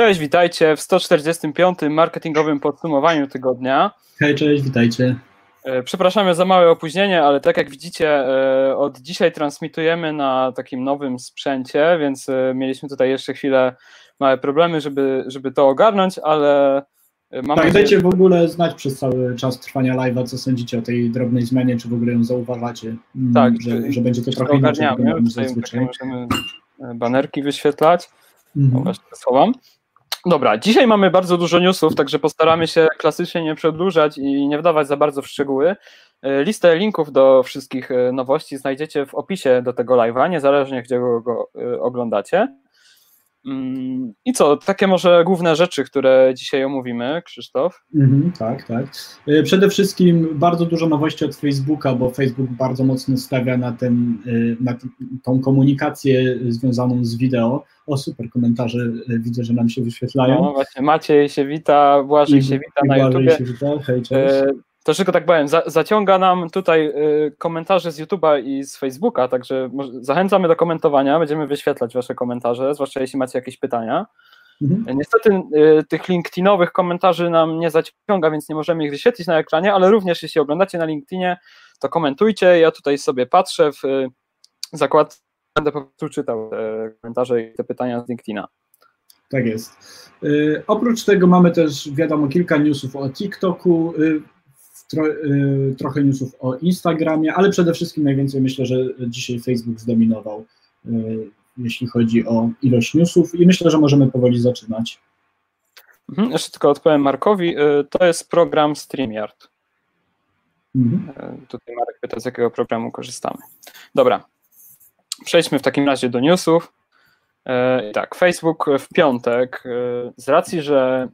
Cześć, witajcie w 145. marketingowym podsumowaniu tygodnia. Hej, cześć, witajcie. E, przepraszamy za małe opóźnienie, ale tak jak widzicie, e, od dzisiaj transmitujemy na takim nowym sprzęcie, więc e, mieliśmy tutaj jeszcze chwilę małe problemy, żeby, żeby to ogarnąć, ale mam Tak, dajcie w ogóle znać przez cały czas trwania live'a, co sądzicie o tej drobnej zmianie, czy w ogóle ją zauważacie, mm, tak, że, że będzie to trochę inaczej zazwyczaj. Możemy banerki wyświetlać. Mhm. Właśnie schowam. Dobra, dzisiaj mamy bardzo dużo newsów, także postaramy się klasycznie nie przedłużać i nie wdawać za bardzo w szczegóły. E, listę linków do wszystkich e, nowości znajdziecie w opisie do tego live'a, niezależnie gdzie go, e, oglądacie. Mm, I co, takie może główne rzeczy, które dzisiaj omówimy, Krzysztof? Mhm, tak, tak. E, przede wszystkim bardzo dużo nowości od Facebooka, bo Facebook bardzo mocno stawia na, ten, e, na tą komunikację związaną z wideo. O, super komentarze e, widzę, że nam się wyświetlają. No właśnie, Maciej się wita, Błażej się wita na Błażej. Się wita. Hej, cześć. Tylko tak powiem, za, zaciąga nam tutaj y, komentarze z YouTube'a i z Facebooka, także zachęcamy do komentowania, będziemy wyświetlać Wasze komentarze, zwłaszcza jeśli macie jakieś pytania. Mhm. Niestety y, tych LinkedInowych komentarzy nam nie zaciąga, więc nie możemy ich wyświetlić na ekranie, ale również jeśli oglądacie na LinkedInie, to komentujcie. Ja tutaj sobie patrzę w y, zakładce, będę po prostu czytał te komentarze i te pytania z LinkedIna. Tak jest. Y, oprócz tego mamy też, wiadomo, kilka newsów o TikToku. Tro, y, trochę newsów o Instagramie, ale przede wszystkim najwięcej myślę, że dzisiaj Facebook zdominował, y, jeśli chodzi o ilość newsów i myślę, że możemy powoli zaczynać. Mhm, jeszcze tylko odpowiem Markowi, y, to jest program StreamYard. Mhm. Tutaj Marek pyta, z jakiego programu korzystamy. Dobra, przejdźmy w takim razie do newsów. Tak, Facebook w piątek, z racji, że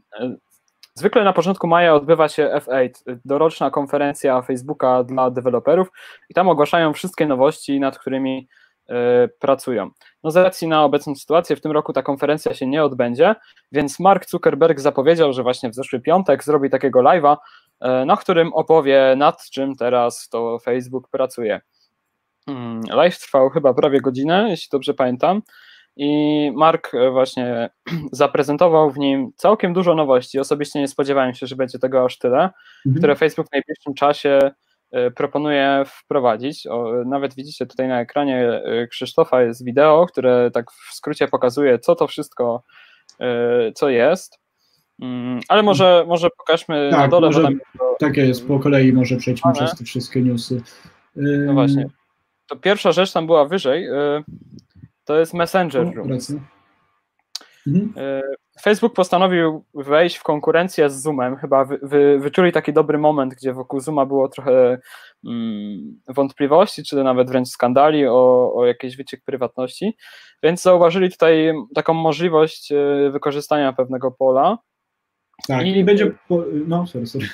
Zwykle na początku maja odbywa się F8, doroczna konferencja Facebooka dla deweloperów i tam ogłaszają wszystkie nowości, nad którymi y, pracują. No z racji na obecną sytuację w tym roku ta konferencja się nie odbędzie, więc Mark Zuckerberg zapowiedział, że właśnie w zeszły piątek zrobi takiego live'a, y, na którym opowie nad czym teraz to Facebook pracuje. Hmm, live trwał chyba prawie godzinę, jeśli dobrze pamiętam. I Mark e, właśnie zaprezentował w nim całkiem dużo nowości. Osobiście nie spodziewałem się, że będzie tego aż tyle, mhm. które Facebook w najbliższym czasie e, proponuje wprowadzić. O, nawet widzicie tutaj na ekranie e, Krzysztofa jest wideo, które tak w skrócie pokazuje, co to wszystko, co jest. Mm, ale może, może pokażmy tak, na dole. Może, to... Tak jest, po kolei może przejdźmy przez te wszystkie newsy. No właśnie. To pierwsza rzecz tam była wyżej. To jest Messenger Rooms. Mhm. E, Facebook postanowił wejść w konkurencję z Zoomem. Chyba wy, wy, wyczuli taki dobry moment, gdzie wokół Zooma było trochę mm, wątpliwości, czy nawet wręcz skandali o, o jakiś wyciek prywatności. Więc zauważyli tutaj taką możliwość e, wykorzystania pewnego pola. Tak, i, i będzie. Po, no, sorry, sorry.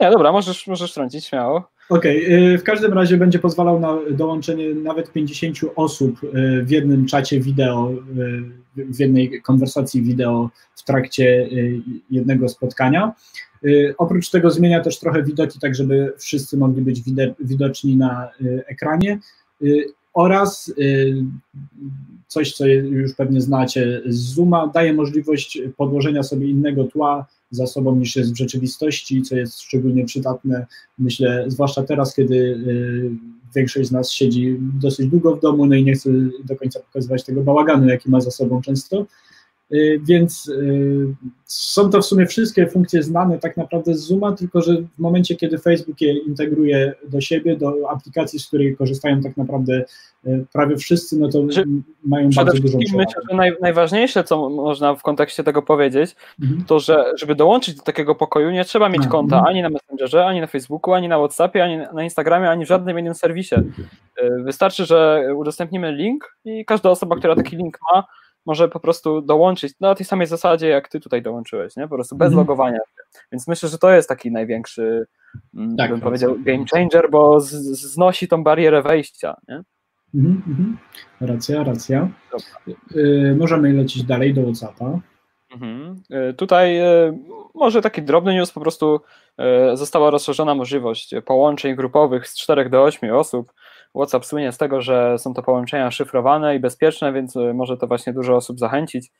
Nie, dobra, możesz, możesz trącić śmiało. Okej, okay. w każdym razie będzie pozwalał na dołączenie nawet 50 osób y, w jednym czacie wideo, y, w jednej konwersacji wideo w trakcie y, jednego spotkania. Oprócz tego zmienia też trochę widoki, tak żeby wszyscy mogli być widoczni na ekranie oraz coś, co już pewnie znacie z Zooma, daje możliwość podłożenia sobie innego tła za sobą niż jest w rzeczywistości, co jest szczególnie przydatne, myślę, zwłaszcza teraz, kiedy y, większość z nas siedzi dosyć długo w domu, no i nie chce do końca pokazywać tego bałaganu, jaki ma za sobą często. Y, więc y, są to w sumie wszystkie funkcje znane tak naprawdę z Zooma, tylko że w momencie, kiedy Facebook je integruje do siebie, do aplikacji, z której korzystają tak naprawdę y, prawie wszyscy, no to że mają bardzo dużo przewagę. Myślę, że naj, najważniejsze, co można w kontekście tego powiedzieć, mhm. to że żeby dołączyć do takiego pokoju, nie trzeba mieć konta mhm. ani na Messengerze, ani na Facebooku, ani na WhatsAppie, ani na Instagramie, ani w żadnym innym serwisie. Wystarczy, że udostępnimy link i każda osoba, która taki link ma, może po prostu dołączyć na tej samej zasadzie, jak ty tutaj dołączyłeś, nie? Po prostu bez mm. logowania. Więc myślę, że to jest taki największy, mm, tak, bym tak, powiedział, game changer, bo z, znosi tą barierę wejścia, nie? Mhm, mhm. Racja, racja. Y, możemy lecieć dalej do WhatsAppa. Mhm. Y, tutaj y, może taki drobny news, po prostu została rozszerzona możliwość połączeń grupowych z 4 do 8 osób WhatsApp słynie z tego, że są to połączenia szyfrowane i bezpieczne, więc e, może to właśnie dużo osób zachęcić.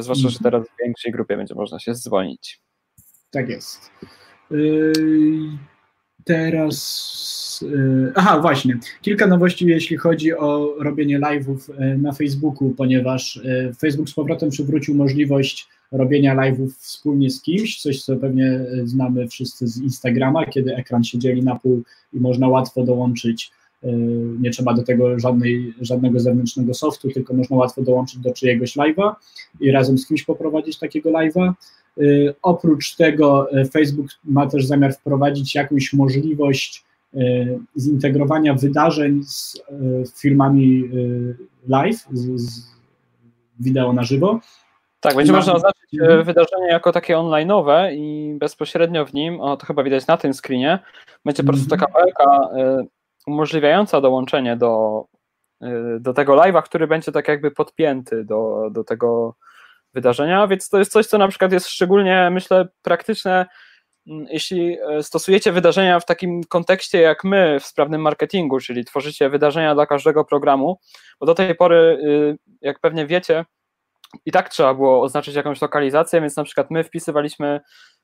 zwłaszcza, że mhm. teraz w większej grupie będzie można się zwolnić. Tak jest. Yy, teraz. Yy, aha, właśnie. Kilka nowości, jeśli chodzi o robienie live'ów na Facebooku, ponieważ Facebook z powrotem przywrócił możliwość robienia live'ów wspólnie z kimś, coś co pewnie znamy wszyscy z Instagrama, kiedy ekran się dzieli na pół i można łatwo dołączyć. Nie trzeba do tego żadnej, żadnego zewnętrznego softu, tylko można łatwo dołączyć do czyjegoś live'a i razem z kimś poprowadzić takiego live'a. Y, oprócz tego y, Facebook ma też zamiar wprowadzić jakąś możliwość y, zintegrowania wydarzeń z filmami live, z, z wideo na żywo. Tak, będzie można oznaczyć mhm. wydarzenie jako takie online'owe i bezpośrednio w nim, o to chyba widać na tym screenie, będzie po prostu taka belka umożliwiająca dołączenie do, do tego live'a, który będzie tak jakby podpięty do, do tego wydarzenia, więc to jest coś, co na przykład jest szczególnie, myślę, praktyczne, mm, jeśli e, stosujecie wydarzenia w takim kontekście jak my w sprawnym marketingu, czyli tworzycie wydarzenia dla każdego programu, bo do tej pory, y, jak pewnie wiecie, i tak trzeba było oznaczyć jakąś lokalizację, więc na przykład my wpisywaliśmy y,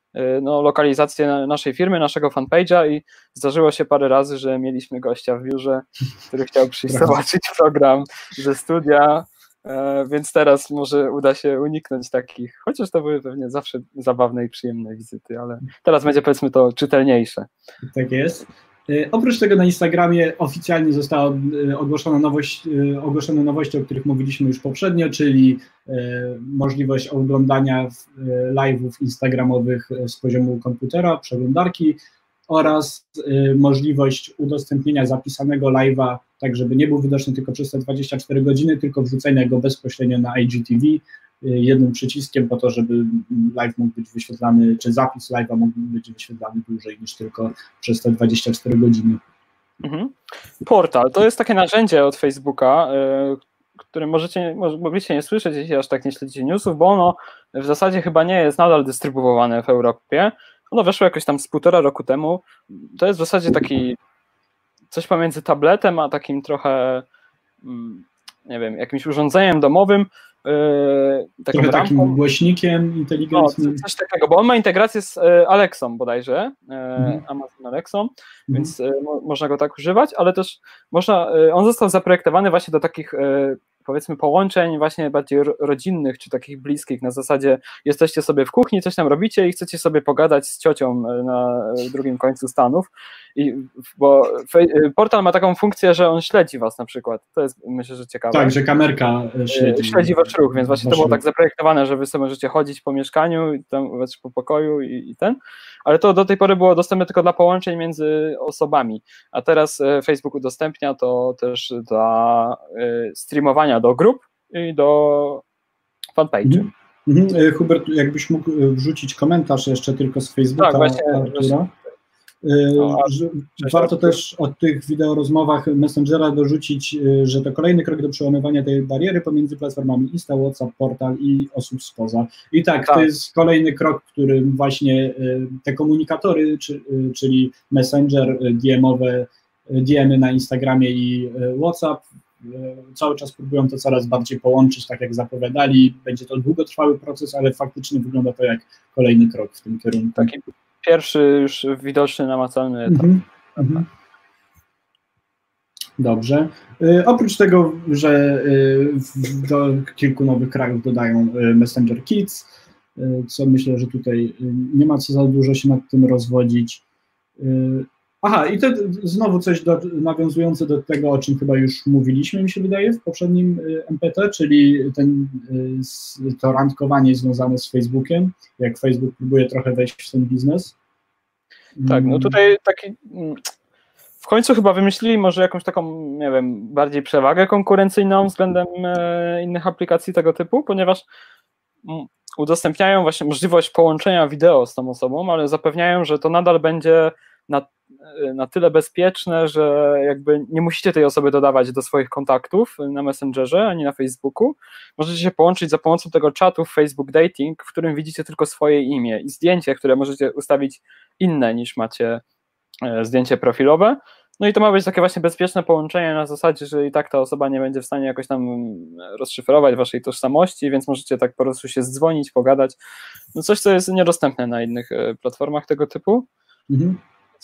no, lokalizację naszej firmy, naszego fanpage'a i zdarzyło się parę razy, że mieliśmy gościa w biurze, który chciał przyjść zobaczyć program ze studia, E, więc teraz może uda się uniknąć takich, chociaż to były pewnie zawsze zabawne i przyjemne wizyty, ale teraz będzie powiedzmy to czytelniejsze. Tak jest. E, oprócz tego na Instagramie oficjalnie została e, ogłoszona nowość, ogłoszone nowości, o których mówiliśmy już poprzednio, czyli możliwość oglądania live'ów instagramowych z poziomu komputera, przeglądarki oraz możliwość udostępnienia zapisanego live'a tak żeby nie był widoczny tylko przez te 24 godziny, tylko wrzucenia go bezpośrednio na IGTV jednym przyciskiem po to, żeby live mógł być wyświetlany, czy zapis live'a mógł być wyświetlany dłużej niż tylko przez te 24 godziny. Mhm. Portal to jest takie narzędzie od Facebooka, y, które możecie, mogliście nie słyszeć, jeśli aż tak nie śledzicie newsów, bo ono w zasadzie chyba nie jest nadal dystrybuowane w Europie. Ono weszło jakoś tam z półtora roku temu. To jest w zasadzie taki coś pomiędzy tabletem, a takim trochę, mm, nie wiem, jakimś urządzeniem domowym. Yy, takim, takim głośnikiem inteligentnym. No, coś takiego, bo on ma integrację z yy, Alexą bodajże, yy, mhm. Amazon Alexą, mhm. więc mo można go tak używać, ale też można, on został zaprojektowany właśnie do takich powiedzmy połączeń właśnie bardziej rodzinnych, czy takich bliskich, na zasadzie jesteście sobie w kuchni, coś tam robicie i chcecie sobie pogadać z ciocią e, na drugim końcu Stanów, i, bo e, portal ma taką funkcję, że on śledzi was na przykład, to jest myślę, że ciekawe. Tak, że kamerka śledzi. Śledzi wasz ruch, więc właśnie to było tak zaprojektowane, że wy sobie możecie chodzić po mieszkaniu, i tam po pokoju i, i ten, ale to do tej pory było dostępne tylko dla połączeń między osobami, a teraz Facebook udostępnia to też dla streamowania do grup i do fanpage'u. Mhm. Mhm. Hubert, jakbyś mógł wrzucić komentarz jeszcze tylko z Facebooka tak, właśnie, Artura. E, no, warto też o tych wideorozmowach Messengera dorzucić, że to kolejny krok do przełamywania tej bariery pomiędzy platformami Insta, WhatsApp, Portal i osób spoza. I tak, tak. to jest kolejny krok, którym właśnie te komunikatory, czyli Messenger, DM-owe, DM-y na Instagramie i WhatsApp E, cały czas próbują to coraz bardziej połączyć, tak jak zapowiadali. Będzie to długotrwały proces, ale faktycznie wygląda to jak kolejny krok w tym kierunku. Taki pierwszy już widoczny, namacalny etap. Mhm. Mhm. Dobrze. E, oprócz tego, że e, do kilku nowych krajów dodają Messenger Kids, co myślę, że tutaj nie ma co za dużo się nad tym rozwodzić. Aha, i to znowu coś do, nawiązujące do tego, o czym chyba już mówiliśmy, mi się wydaje, w poprzednim y, MPT, czyli ten, y, to randkowanie związane z Facebookiem, jak Facebook próbuje trochę wejść w ten biznes. Tak, no mm. tutaj taki mm, w końcu chyba wymyślili może jakąś taką, nie wiem, bardziej przewagę konkurencyjną względem e, innych aplikacji tego typu, ponieważ mm, udostępniają właśnie możliwość połączenia wideo z tą osobą, ale zapewniają, że to nadal będzie na na tyle bezpieczne, że jakby nie musicie tej osoby dodawać do swoich kontaktów na Messengerze ani na Facebooku. Możecie się połączyć za pomocą tego czatu Facebook Dating, w którym widzicie tylko swoje imię i zdjęcie, które możecie ustawić inne niż macie e, zdjęcie profilowe. No i to ma być takie właśnie bezpieczne połączenie na zasadzie, że i tak ta osoba nie będzie w stanie jakoś tam rozszyfrować waszej tożsamości, więc możecie tak po prostu się zdzwonić, pogadać. No coś, co jest niedostępne na innych e, platformach tego typu. Mhm.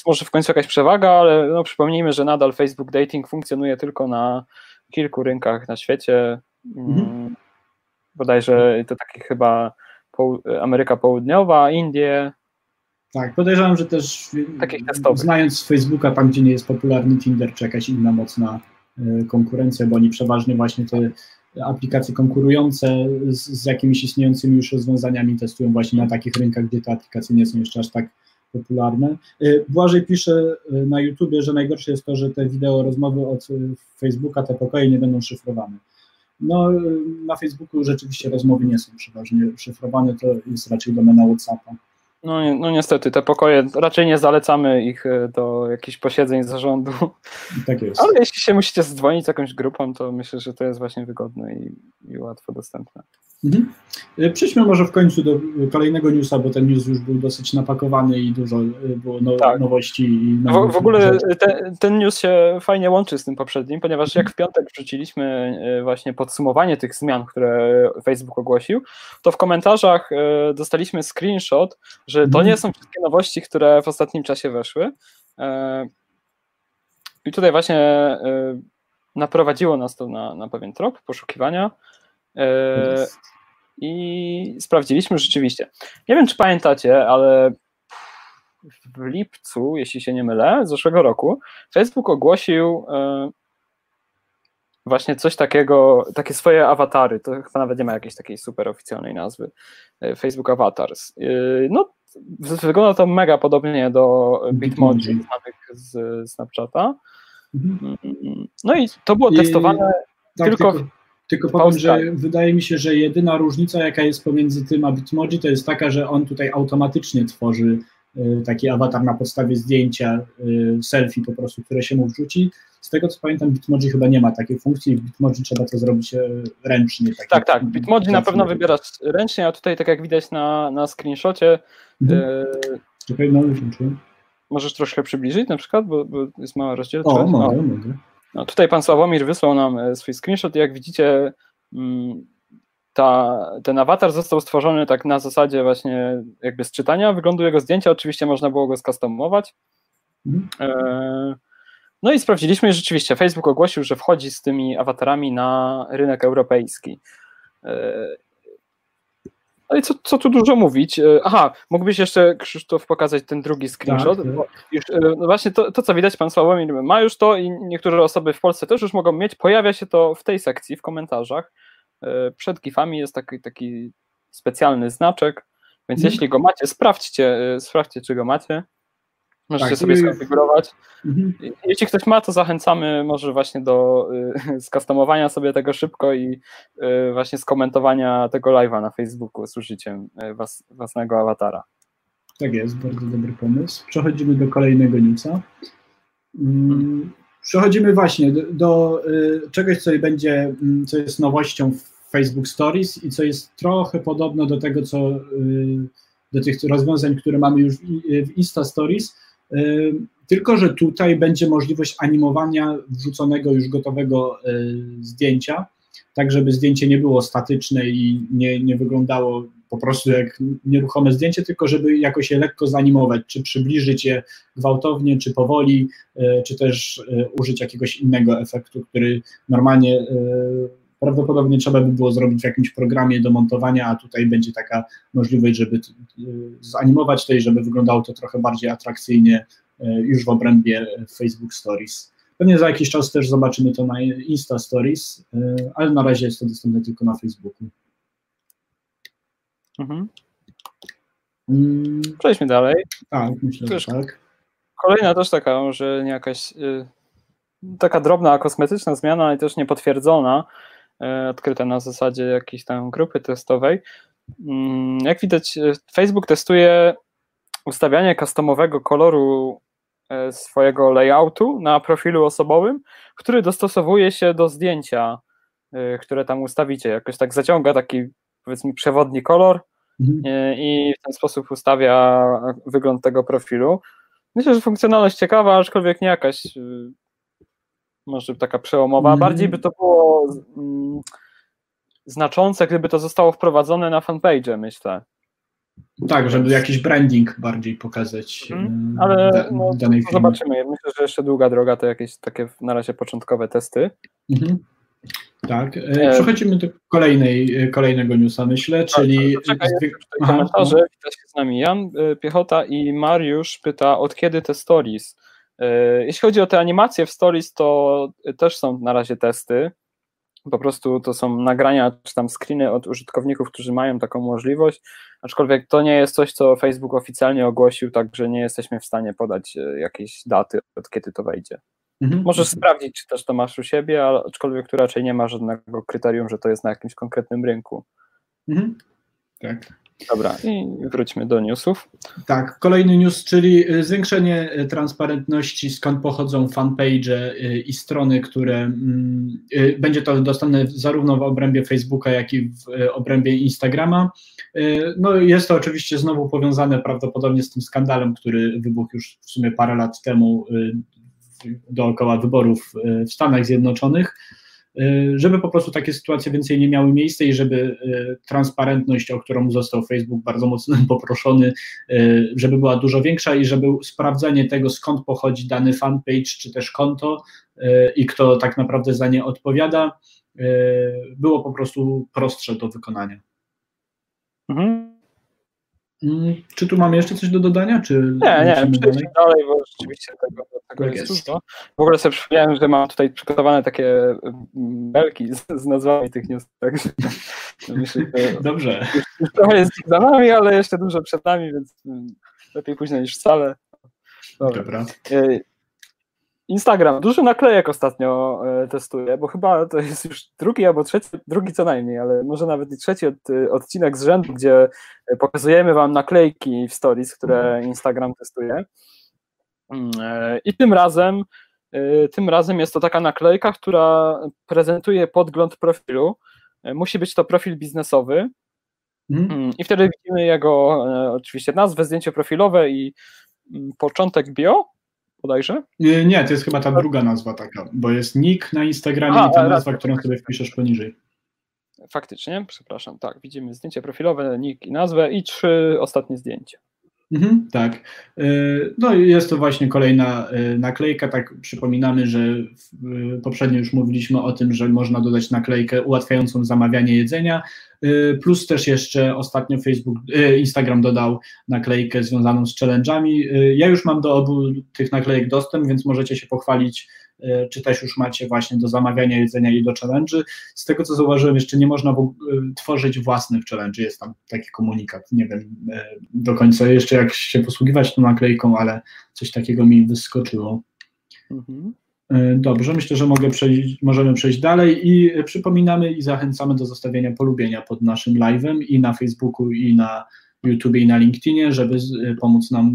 Może w końcu jakaś przewaga, ale no, przypomnijmy, że nadal Facebook Dating funkcjonuje tylko na kilku rynkach na świecie. Mhm. Mm, bodajże to takich chyba Ameryka Południowa, Indie, tak, podejrzewam, że też znając Facebooka, tam gdzie nie jest popularny Tinder, czy jakaś inna mocna e, konkurencja, bo oni przeważnie właśnie te aplikacje konkurujące z, z jakimiś istniejącymi już rozwiązaniami testują właśnie na takich rynkach, gdzie te aplikacje nie są jeszcze aż tak popularne. E, Błażej pisze e, na YouTubie, że najgorsze jest to, że te wideo rozmowy od Facebooka, te pokoje nie będą szyfrowane. No, na Facebooku rzeczywiście rozmowy nie są przeważnie szyfrowane, to jest raczej domena WhatsAppa. No, no niestety, te pokoje, raczej nie zalecamy ich e, do jakichś posiedzeń zarządu. Tak jest. Ale jeśli się musicie zdzwonić z jakąś grupą, to myślę, że to jest właśnie wygodne i, i łatwo dostępne. Mhm. E, przejdźmy może w końcu do kolejnego newsa, bo ten news już był dosyć napakowany i dużo e, było no, tak. nowości. I w, w, ogóle te, ten news się fajnie łączy z tym poprzednim, ponieważ jak w piątek wrzuciliśmy e, właśnie podsumowanie tych zmian, które Facebook ogłosił, to w komentarzach dostaliśmy screenshot, że to nie mhm. są wszystkie nowości, które w ostatnim czasie weszły. I tutaj właśnie naprowadziło nas to na, na pewien trop poszukiwania. E, I sprawdziliśmy rzeczywiście. Nie wiem, czy pamiętacie, ale w lipcu, jeśli się nie mylę, zeszłego roku, Facebook ogłosił e, właśnie coś takiego, takie swoje awatary. To chyba nawet nie ma jakiejś takiej super oficjalnej nazwy. E, Facebook Avatars. No, wygląda to mega podobnie do Bitmoji znanych z Snapchata. Mhm. No i to było testowane I, tak, tylko, tylko tylko powiem, że wydaje mi się, że jedyna różnica, jaka jest pomiędzy tym a Bitmoji, to jest taka, że on tutaj automatycznie tworzy taki awatar na podstawie zdjęcia y, selfie po prostu, które się mu wrzuci. Z tego co pamiętam, Bitmoji chyba nie ma takiej funkcji, w Bitmoji trzeba to zrobić e, ręcznie. Tak, tak, tak. Bitmoji na pewno wybierasz ręcznie, a tutaj tak jak widać na, na screenshocie. Mhm. E... Czekaj, no już Możesz troszkę przybliżyć na przykład, bo, bo jest mała rozdzielczość. O, mogę, mogę. No, tutaj pan Sławomir wysłał nam e, swój screenshot i jak widzicie mm, ta, ten awatar został stworzony tak na zasadzie właśnie jakby z czytania wyglądu jego zdjęcia, oczywiście można było go skustomować. Mhm. E, no i sprawdziliśmy rzeczywiście Facebook ogłosił, że wchodzi z tymi awatarami na rynek europejski. E, no i co, co tu dużo mówić? E, aha, mógłbyś jeszcze, Krzysztof, pokazać ten drugi screenshot? Tak, tak. Już, no właśnie to, to, co widać, pan Sławomir ma już to i niektóre osoby w Polsce też już mogą mieć. Pojawia się to w tej sekcji, w komentarzach. E, przed gifami jest taki, taki specjalny znaczek, więc hmm. jeśli go macie, sprawdźcie, sprawdźcie, czy go macie. Możecie tak, sobie skonfigurować. Mhm. Jeśli ktoś ma, to zachęcamy może właśnie do y, skustomowania sobie tego szybko i y, właśnie skomentowania tego live'a na Facebooku z użyciem was, własnego awatara. Tak jest, bardzo dobry pomysł. Przechodzimy do kolejnego newsa. Hmm. Przechodzimy właśnie do, do y, czegoś, co będzie, mm, co jest nowością w Facebook Stories i co jest trochę podobno do tego, co y, do tych rozwiązań, które mamy już w Insta Stories, tylko, że tutaj będzie możliwość animowania wrzuconego już gotowego zdjęcia, tak żeby zdjęcie nie było statyczne i nie, nie wyglądało po prostu jak nieruchome zdjęcie, tylko żeby jakoś je lekko zanimować, czy przybliżyć je gwałtownie, czy powoli, e, czy też e, użyć jakiegoś innego efektu, który normalnie prawdopodobnie trzeba by było zrobić w jakimś programie do montowania, a tutaj będzie taka możliwość, żeby zanimować to i żeby wyglądało to trochę bardziej atrakcyjnie już w obrębie Facebook Stories. Pewnie za jakiś czas też zobaczymy to na Insta Stories, y, ale na razie jest to dostępne tylko na Facebooku. Mhm. Mm. Przejdźmy dalej. Tak, myślę, też, tak. Kolejna też taka, że nie jakaś taka drobna, kosmetyczna zmiana i też niepotwierdzona, E, odkryte na zasadzie jakiejś tam grupy testowej. Mm, jak widać, e, Facebook testuje ustawianie customowego koloru e, swojego layoutu na profilu osobowym, który dostosowuje się do zdjęcia, które tam ustawicie. Jakoś tak zaciąga taki, powiedzmy, przewodni kolor mhm. i w ten sposób ustawia wygląd tego profilu. Myślę, że funkcjonalność ciekawa, aczkolwiek nie jakaś może taka przełomowa. Mm. Bardziej by to było mm, znaczące, gdyby to zostało wprowadzone na fanpage, myślę. Tak, żeby jakiś branding bardziej pokazać. Mm, ale da, no, danej zobaczymy. Myślę, że jeszcze długa droga to jakieś takie na razie początkowe testy. Mhm. Tak. E, e, przechodzimy do kolejnej, e, kolejnego newsa, myślę, tak, czyli. Czekaj, komentarze. Wita się z nami Jan Piechota i Mariusz pyta, od kiedy te stories? Jeśli chodzi o te animacje w stories, to też są na razie testy. Po prostu to są nagrania czy tam screeny od użytkowników, którzy mają taką możliwość, aczkolwiek to nie jest coś, co Facebook oficjalnie ogłosił, także nie jesteśmy w stanie podać jakiejś daty, od kiedy to wejdzie. Mhm. Możesz sprawdzić, czy też to masz u siebie, ale aczkolwiek tu raczej nie ma żadnego kryterium, że to jest na jakimś konkretnym rynku. Mhm. Tak. Dobra, i wróćmy do newsów. Tak, kolejny news, czyli y, zwiększenie y, transparentności, skąd pochodzą fanpage y, i strony, które mm, będzie to dostępne zarówno w obrębie Facebooka, jak i w obrębie Instagrama. No jest to oczywiście znowu powiązane prawdopodobnie z tym skandalem, który wybuchł już w sumie parę lat temu dookoła wyborów w Stanach Zjednoczonych, żeby po prostu takie sytuacje więcej nie miały miejsca i żeby e, transparentność, o którą został Facebook bardzo mocno poproszony, żeby była dużo większa i żeby sprawdzenie tego, skąd pochodzi dany fanpage czy też konto i kto tak naprawdę za nie odpowiada, było po prostu prostsze do wykonania. Mhm. Mm, czy tu mamy jeszcze coś do dodania? Czy nie, nie, przejdźmy dalej? dalej, bo rzeczywiście tego, tego tak jest, dużo. W ogóle sobie przypomniałem, że mam tutaj przygotowane takie mm, belki z, z nazwami tych news, także myślę, że Dobrze. Już, już trochę jest za nami, ale jeszcze dużo przed nami, więc mm, lepiej późno niż wcale. Dobra. Dobra. Instagram, dużo naklejek ostatnio e, testuję, bo chyba to jest już drugi albo trzeci, drugi co najmniej, ale może nawet i trzeci od, e, odcinek z rzędu, gdzie e, pokazujemy Wam naklejki w stories, które mhm. Instagram testuje. Mm, I tym razem, tym razem jest to taka naklejka, która prezentuje podgląd profilu. Musi być to profil biznesowy. Hmm. I wtedy widzimy jego oczywiście nazwę, zdjęcie profilowe i mm, początek bio bodajże? Nie, nie, to jest chyba ta druga nazwa taka, bo jest nick na Instagramie i ta nazwa, którą sobie wpiszesz poniżej. Faktycznie, przepraszam, tak, widzimy zdjęcie profilowe, nick i nazwę i trzy ostatnie zdjęcia. Mhm, tak. E, no i jest to właśnie kolejna e, naklejka. Tak przypominamy, że poprzednio już mówiliśmy o tym, że można dodać naklejkę ułatwiającą zamawianie jedzenia. E, plus też jeszcze ostatnio Facebook, Instagram dodał naklejkę związaną z challenge'ami. Ja już mam do obu tych naklejek dostęp, więc możecie się pochwalić czy też już macie właśnie do zamawiania jedzenia i do challenge. Z tego co zauważyłem, jeszcze nie można tworzyć własnych challenge, jest tam taki komunikat, nie wiem do końca jeszcze jak się posługiwać tą naklejką, ale coś takiego mi wyskoczyło. Mhm. Dobrze, myślę, że mogę przejść, możemy przejść dalej i przypominamy i zachęcamy do zostawienia polubienia pod naszym live'em i na Facebooku, i na YouTube, i na LinkedInie, żeby pomóc nam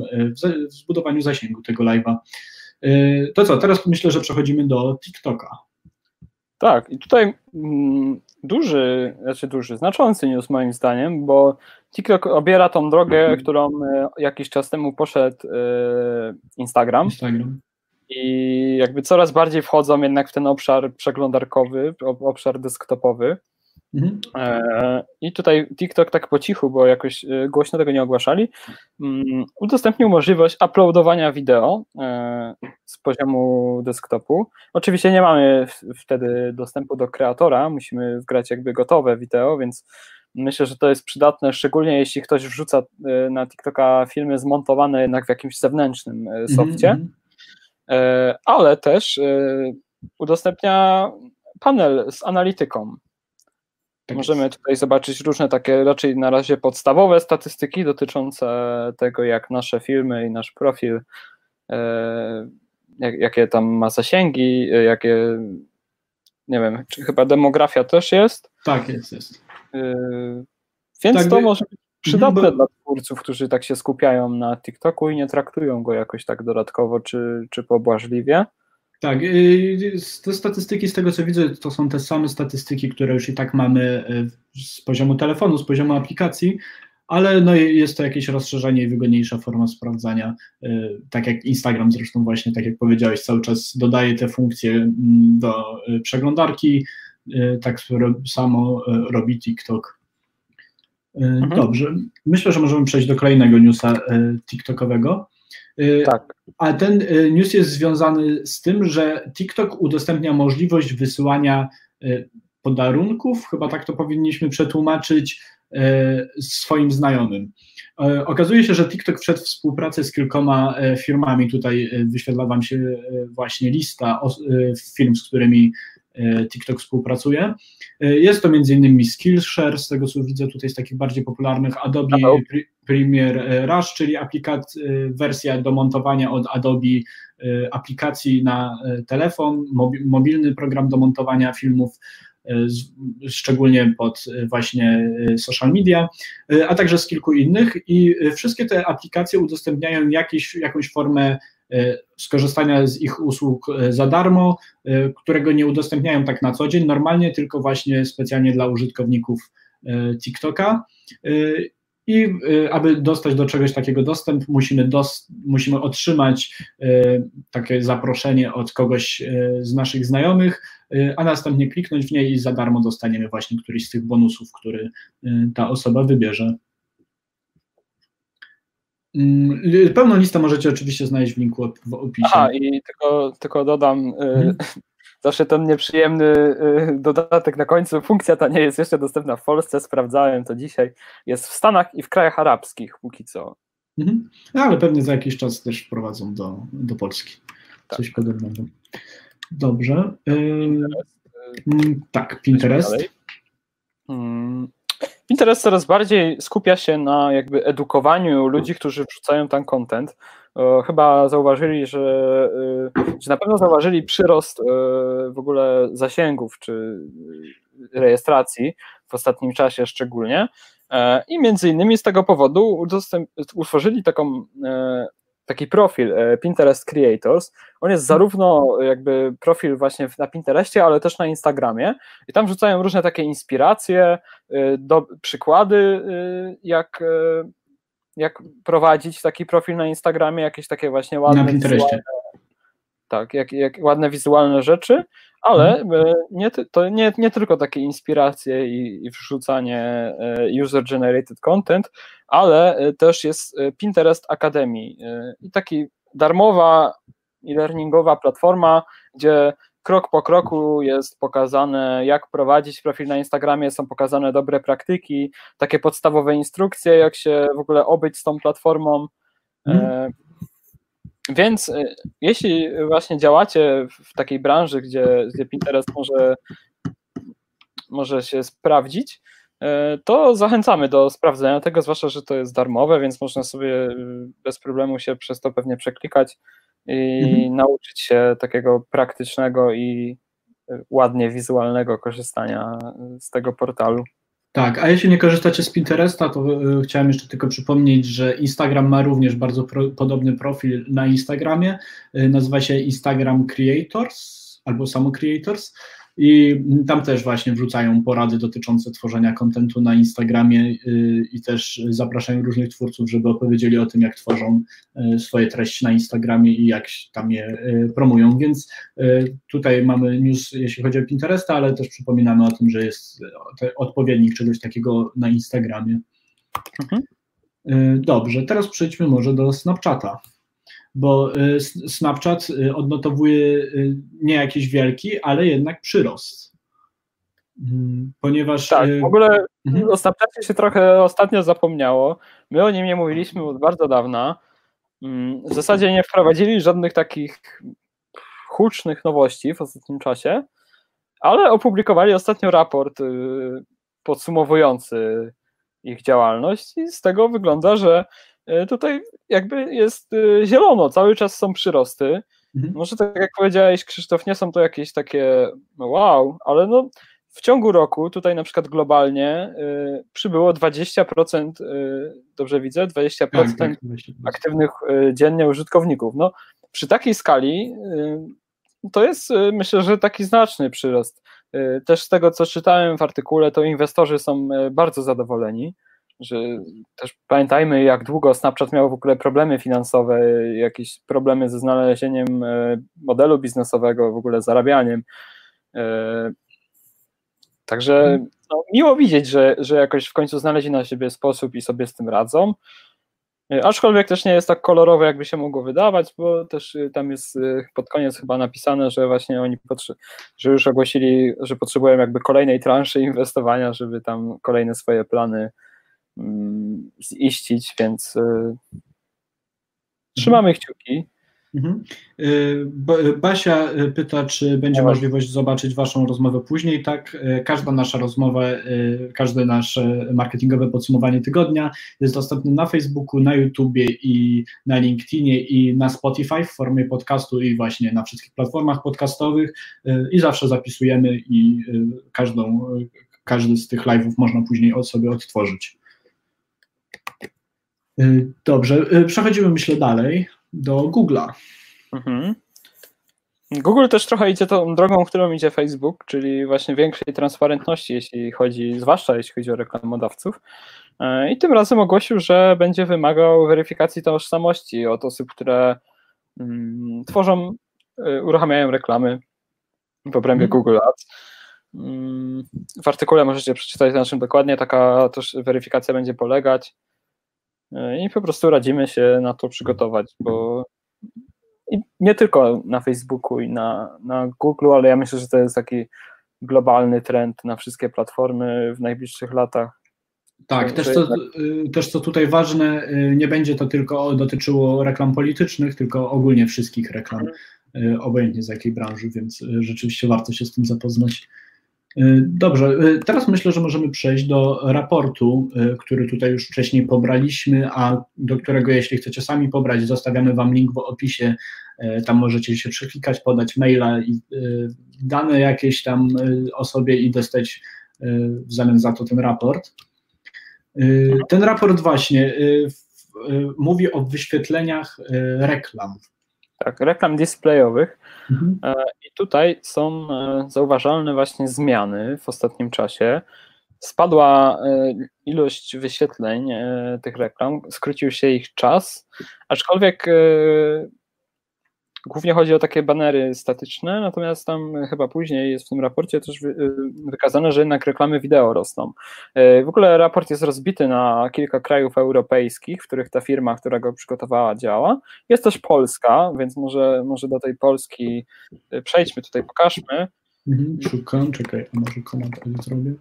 w zbudowaniu zasięgu tego live'a. To co, teraz myślę, że przechodzimy do TikToka. Tak, i tutaj mm, duży, znaczy duży, znaczący news moim zdaniem, bo TikTok obiera tą drogę, którą jakiś czas temu poszedł Instagram. Instagram. I jakby coraz bardziej wchodzą jednak w ten obszar przeglądarkowy, obszar desktopowy. Mhm. E, I tutaj TikTok tak po cichu, bo jakoś e, głośno tego nie ogłaszali, mm, udostępnił możliwość uploadowania wideo e, z poziomu desktopu. Oczywiście nie mamy wtedy dostępu do kreatora, musimy wgrać jakby gotowe wideo, więc myślę, że to jest przydatne, szczególnie jeśli ktoś wrzuca na TikToka filmy zmontowane jednak w jakimś zewnętrznym mhm, softie, mm -hmm. Ale też udostępnia panel z analityką. Tak Możemy tutaj zobaczyć różne takie raczej na razie podstawowe statystyki dotyczące tego, jak nasze filmy i nasz profil, e, jak, jakie tam ma zasięgi, e, jakie, nie wiem, czy chyba demografia też jest. Tak, jest, jest. E, więc tak to by... może być przydatne mhm, bo... dla twórców, którzy tak się skupiają na TikToku i nie traktują go jakoś tak dodatkowo czy, czy pobłażliwie. Tak, y, te statystyki z tego co widzę, to są te same statystyki, które już i tak mamy y, z poziomu telefonu, z poziomu aplikacji, ale no jest to jakieś rozszerzenie i wygodniejsza forma sprawdzania, tak jak Instagram zresztą właśnie, tak jak powiedziałeś, cały czas dodaje te funkcje mm, do przeglądarki, tak samo robi TikTok. Mhm. Dobrze, myślę, że możemy przejść do kolejnego newsa TikTokowego. Tak. A ten news jest związany z tym, że TikTok udostępnia możliwość wysyłania podarunków, chyba tak to powinniśmy przetłumaczyć, e, swoim znajomym. E, okazuje się, że TikTok wszedł w współpracę z kilkoma e, firmami. Tutaj wyświetla Wam się właśnie lista firm, z którymi TikTok współpracuje. Jest to m.in. Skillshare, z tego co widzę tutaj z takich bardziej popularnych Adobe Premiere Rush, czyli aplikat, wersja do montowania od Adobe aplikacji na telefon, mobilny program do montowania filmów szczególnie pod właśnie social media, a także z kilku innych i wszystkie te aplikacje udostępniają jakieś, jakąś formę skorzystania z ich usług za darmo, którego nie udostępniają tak na co dzień, normalnie tylko właśnie specjalnie dla użytkowników TikToka. I aby dostać do czegoś takiego dostęp, musimy, dos, musimy otrzymać takie zaproszenie od kogoś z naszych znajomych, a następnie kliknąć w niej i za darmo dostaniemy właśnie któryś z tych bonusów, który ta osoba wybierze. Mm, pełną listę możecie oczywiście znaleźć w linku w opisie. A i tylko, tylko dodam, y, hmm. zawsze ten nieprzyjemny dodatek na końcu, funkcja ta nie jest jeszcze dostępna w Polsce, sprawdzałem to dzisiaj, jest w Stanach i w krajach arabskich póki co. Mhm. No, ale pewnie za jakiś czas też wprowadzą do, do Polski tak. coś podobnego. Dobrze. Pinterest. tak, Pinterest. Pinterest coraz bardziej skupia się na jakby edukowaniu ludzi, którzy wrzucają tam content. Chyba zauważyli, że, y, że na pewno zauważyli przyrost y, w ogóle zasięgów czy rejestracji w ostatnim czasie szczególnie. E, I między innymi z tego powodu utworzyli taką e, taki profil e, Pinterest Creators. On jest zarówno jakby profil właśnie na Pinterestie, ale też na Instagramie i tam rzucają różne takie inspiracje, e, do, przykłady, e, jak, jak prowadzić taki profil na Instagramie, jakieś takie właśnie ładne, wizualne, tak, jak, jak ładne wizualne rzeczy, ale mhm. nie, to nie, nie tylko takie inspiracje i, i wrzucanie user-generated content, ale e, też jest e, Pinterest Academy e, i taki darmowa e-learningowa platforma, gdzie krok po kroku jest pokazane, jak prowadzić profil na Instagramie, są pokazane dobre praktyki, takie podstawowe instrukcje, jak się w ogóle obyć z tą platformą. Hmm. Więc jeśli właśnie działacie w takiej branży, gdzie, gdzie Pinterest może, może się sprawdzić, E, to zachęcamy do sprawdzenia tego, zwłaszcza, że to jest darmowe, więc można sobie y, bez problemu się przez to pewnie przeklikać i mhm. nauczyć się takiego praktycznego i y, ładnie wizualnego korzystania z tego portalu. Tak, a jeśli nie korzystacie z Pinteresta, to y, chciałem jeszcze tylko przypomnieć, że Instagram ma również bardzo pro, podobny profil na Instagramie. nazywa się Instagram Creators albo samo Creators. I tam też właśnie wrzucają porady dotyczące tworzenia kontentu na Instagramie y, i też zapraszają różnych twórców, żeby opowiedzieli o tym, jak tworzą y, swoje treści na Instagramie i jak tam je y, promują. Więc tutaj mamy news, jeśli chodzi o Pinteresta, ale też przypominamy o tym, że jest odpowiednik czegoś takiego na Instagramie. Mhm. Dobrze, teraz przejdźmy może do Snapchata bo y, Snapchat y, odnotowuje y, nie jakiś wielki, ale jednak przyrost. Mm, ponieważ. Tak, w ogóle mhm. o Snapchacie się trochę ostatnio zapomniało. My o nim nie mówiliśmy od bardzo dawna. Mm, w zasadzie nie wprowadzili żadnych takich hucznych nowości w ostatnim czasie, ale opublikowali ostatnio raport podsumowujący ich działalność i z tego wygląda, że tutaj jakby jest e, zielono, cały czas są przyrosty. Mhm. Może tak jak powiedziałeś, Krzysztof, nie są to jakieś takie no wow, ale no w ciągu roku tutaj na przykład globalnie y, przybyło 20%, y, dobrze widzę, 20% tak, tak, aktywnych y, dziennie użytkowników. No, przy takiej skali to jest myślę, że taki znaczny przyrost. Też z tego, co czytałem w artykule, to inwestorzy są bardzo zadowoleni że też pamiętajmy, jak długo Snapchat miał w ogóle problemy finansowe, jakieś problemy ze znalezieniem e, modelu biznesowego, w ogóle zarabianiem. E, także mhm. no, miło widzieć, że, że jakoś w końcu znaleźli na siebie sposób i sobie z tym radzą. E, aczkolwiek też nie jest tak kolorowe, jakby się mogło wydawać, bo też tam jest pod koniec chyba napisane, że właśnie oni że już ogłosili, że potrzebują jakby kolejnej transzy inwestowania, żeby tam kolejne swoje plany ziścić, więc trzymamy mhm. kciuki. Mhm. Y, Basia y, pyta, czy będzie no możliwość zobaczyć Waszą rozmowę później. Tak, każda nasza rozmowa, każde nasze marketingowe podsumowanie tygodnia jest dostępne na Facebooku, na YouTubie i na LinkedInie i na Spotify w formie podcastu i właśnie na wszystkich platformach podcastowych i zawsze zapisujemy i każdą, każdy z tych live'ów można później sobie odtworzyć. Y, dobrze, y, przechodzimy myślę dalej do Google'a. Mhm. Google też trochę idzie tą drogą, którą idzie Facebook, czyli właśnie większej transparentności, jeśli chodzi, zwłaszcza jeśli chodzi o reklamodawców. Y, I tym razem ogłosił, że będzie wymagał weryfikacji tożsamości od osób, które mm, tworzą, uruchamiają reklamy w obrębie mhm. Google Ads. Mm, w artykule możecie przeczytać, na czym dokładnie taka też weryfikacja będzie polegać. E, i po prostu radzimy się na to przygotować, bo nie tylko na Facebooku i na, na Google, ale ja myślę, że to jest taki globalny trend na wszystkie platformy w najbliższych latach. Tak, też co, y, też co tutaj ważne, y, nie będzie to tylko dotyczyło reklam politycznych, tylko ogólnie wszystkich reklam, mhm. y, obojętnie z jakiej branży, więc rzeczywiście warto się z tym zapoznać. Y, dobrze, y, teraz myślę, że możemy przejść do raportu, y, który tutaj już wcześniej pobraliśmy, a do którego jeśli chcecie sami pobrać, zostawiamy Wam link w opisie, tam możecie się przeklikać, podać maila i dane jakieś tam o sobie i dostać w zamian za to ten raport. Ten raport właśnie mówi o wyświetleniach reklam. Tak, reklam displayowych. Mhm. E, I tutaj są e, zauważalne właśnie zmiany w ostatnim czasie. Spadła e, ilość wyświetleń tych reklam, skrócił się ich czas, aczkolwiek Głównie chodzi o takie banery statyczne, natomiast tam chyba później jest w tym raporcie też wykazane, że jednak reklamy wideo rosną. W ogóle raport jest rozbity na kilka krajów europejskich, w których ta firma, która go przygotowała, działa. Jest też Polska, więc może, może do tej Polski przejdźmy tutaj, pokażmy. Mhm, szukam, czekaj, a może komand zrobię?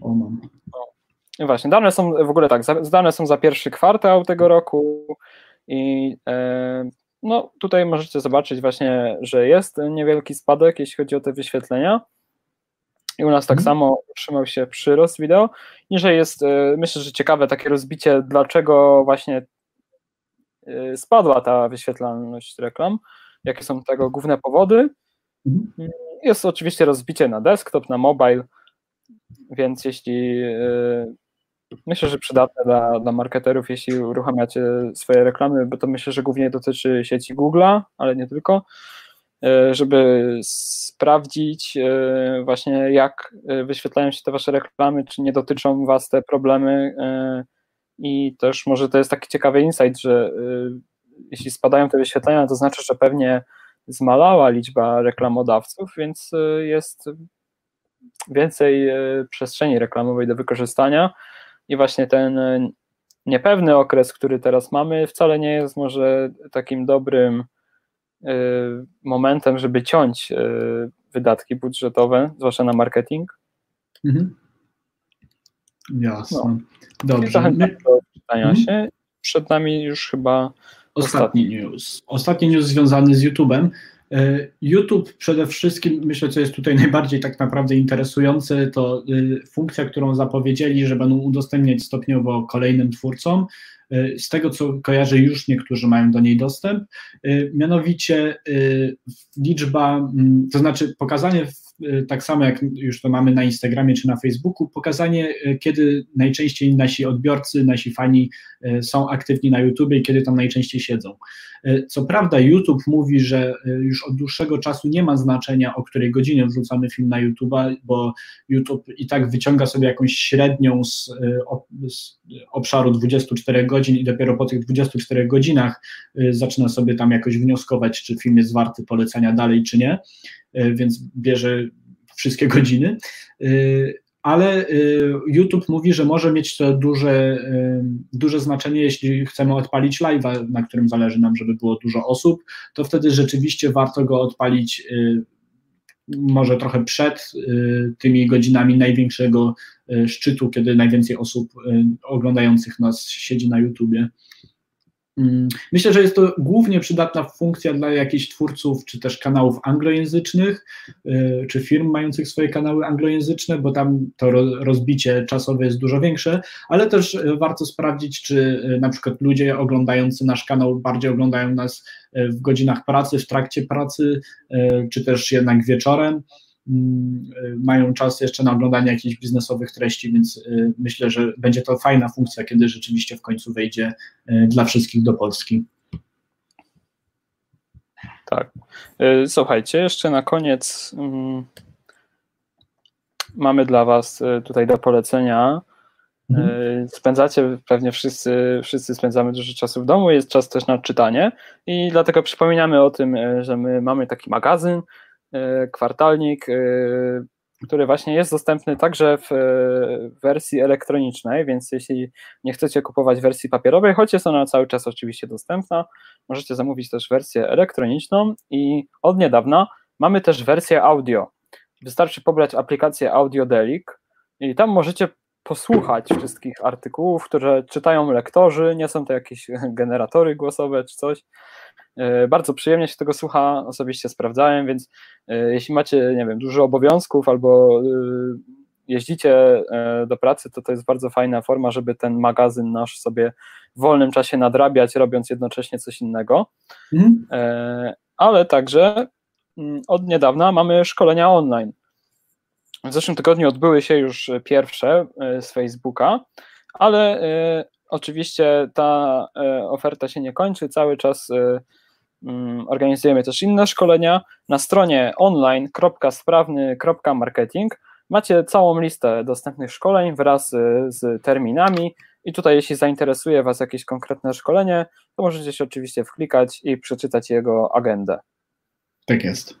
O, mam. O. Właśnie, dane są w ogóle tak, dane są za pierwszy kwartał tego roku i e, no tutaj możecie zobaczyć właśnie, że jest niewielki spadek, jeśli chodzi o te wyświetlenia. I u nas tak mhm. samo utrzymał się przyrost wideo. Niżej jest, e, myślę, że ciekawe takie rozbicie, dlaczego właśnie e, spadła ta wyświetlalność reklam, jakie są tego główne powody. Mhm. Jest oczywiście rozbicie na desktop, na mobile, więc jeśli e, Myślę, że przydatne dla, dla marketerów, jeśli uruchamiacie swoje reklamy, bo to myślę, że głównie dotyczy sieci Google'a, ale nie tylko, e, żeby sprawdzić e, właśnie jak e, wyświetlają się te wasze reklamy, czy nie dotyczą was te problemy i też może to jest taki ciekawy insight, że jeśli spadają te wyświetlenia, to znaczy, że pewnie zmalała liczba reklamodawców, więc jest więcej przestrzeni reklamowej do wykorzystania i właśnie ten e, niepewny okres, który teraz mamy, wcale nie jest może takim dobrym e, momentem, żeby ciąć e, wydatki budżetowe, zwłaszcza na marketing. Mhm. Jasne. No. Dobrze. Zachęcam do czytania mhm. się. Przed nami już chyba ostatni, ostatni news. Ostatni news związany z YouTube'em. E, YouTube przede wszystkim, myślę, co jest tutaj najbardziej tak naprawdę interesujące, to e, funkcja, którą zapowiedzieli, że będą udostępniać stopniowo kolejnym twórcom. E, z tego, co kojarzę, już niektórzy mają do niej dostęp. Mianowicie liczba, to znaczy pokazanie tak samo jak już to mamy na Instagramie czy na Facebooku, pokazanie, kiedy najczęściej nasi odbiorcy, nasi fani są aktywni na YouTube i kiedy tam najczęściej siedzą. Co prawda, YouTube mówi, że już od dłuższego czasu nie ma znaczenia, o której godzinie wrzucamy film na YouTube, bo YouTube i tak wyciąga sobie jakąś średnią z, z obszaru 24 godzin i dopiero po tych 24 godzinach zaczyna sobie tam jakoś wnioskować, czy film jest warty polecenia dalej, czy nie, więc bierze wszystkie godziny. E, ale e, YouTube mówi, że może mieć to duże, duże znaczenie, jeśli chcemy odpalić live'a, na którym zależy nam, żeby było dużo osób, to wtedy rzeczywiście warto go odpalić może trochę przed tymi godzinami największego szczytu, kiedy najwięcej osób oglądających nas siedzi na YouTubie. Mm, myślę, że jest to głównie przydatna funkcja dla jakichś twórców, czy też kanałów anglojęzycznych, y, czy firm mających swoje kanały anglojęzyczne, bo tam to rozbicie czasowe jest dużo większe, ale też y, warto sprawdzić, czy y, na przykład ludzie oglądający nasz kanał bardziej oglądają nas w godzinach pracy, w trakcie pracy, czy też jednak wieczorem. Mm, mają czas jeszcze na oglądanie jakichś biznesowych treści, więc y, myślę, że będzie to fajna funkcja, kiedy rzeczywiście w końcu wejdzie y, dla wszystkich do Polski. Tak. Y, słuchajcie, jeszcze na koniec mm, mamy dla Was tutaj do polecenia. Mhm. Spędzacie, pewnie wszyscy, wszyscy spędzamy dużo czasu w domu, jest czas też na czytanie i dlatego przypominamy o tym, że my mamy taki magazyn, kwartalnik, e, który właśnie jest dostępny także w wersji elektronicznej, więc jeśli nie chcecie kupować wersji papierowej, choć jest ona cały czas oczywiście dostępna, możecie zamówić też wersję elektroniczną i od niedawna mamy też wersję audio. Wystarczy pobrać aplikację Audiodelic i tam możecie posłuchać wszystkich artykułów, które czytają lektorzy, nie są to jakieś generatory głosowe czy coś, E, bardzo przyjemnie się tego słucha, osobiście sprawdzałem, więc e, jeśli macie, nie wiem, dużo obowiązków albo e, jeździcie do pracy, to to jest bardzo fajna forma, żeby ten magazyn nasz sobie w wolnym czasie nadrabiać, robiąc jednocześnie coś innego. Mhm. Ale także mm, od niedawna mamy szkolenia online. W zeszłym tygodniu odbyły się już pierwsze z Facebooka, ale oczywiście ta oferta się nie kończy. Cały czas Mm, organizujemy też inne szkolenia. Na stronie online.sprawny.marketing macie całą listę dostępnych szkoleń wraz z terminami i tutaj jeśli zainteresuje Was jakieś konkretne szkolenie, to możecie się oczywiście wklikać i przeczytać jego agendę. Tak jest.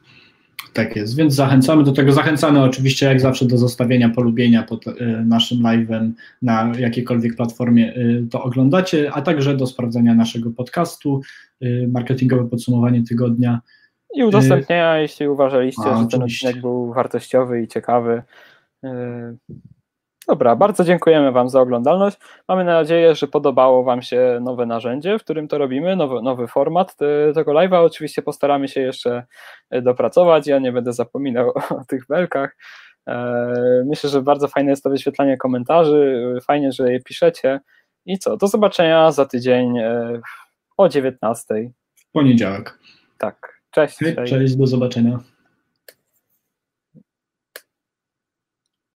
Tak jest, więc zachęcamy do tego. Zachęcamy oczywiście jak zawsze do zostawienia polubienia pod y, naszym live'em na jakiejkolwiek platformie y, to oglądacie, a także do sprawdzenia naszego podcastu, y, marketingowe podsumowanie tygodnia. I udostępnienia, jeśli uważaliście, a, że ten odcinek był wartościowy i ciekawy. Dobra, bardzo dziękujemy Wam za oglądalność. Mamy nadzieję, że podobało Wam się nowe narzędzie, w którym to robimy, nowy, nowy format tego live'a. Oczywiście postaramy się jeszcze e, dopracować. Ja nie będę zapominał o tych belkach. E, myślę, że bardzo fajne jest to wyświetlanie komentarzy. Fajnie, że je piszecie. I co? Do zobaczenia za tydzień e, o 19. W poniedziałek. Tak. Cześć. Cześć, do zobaczenia.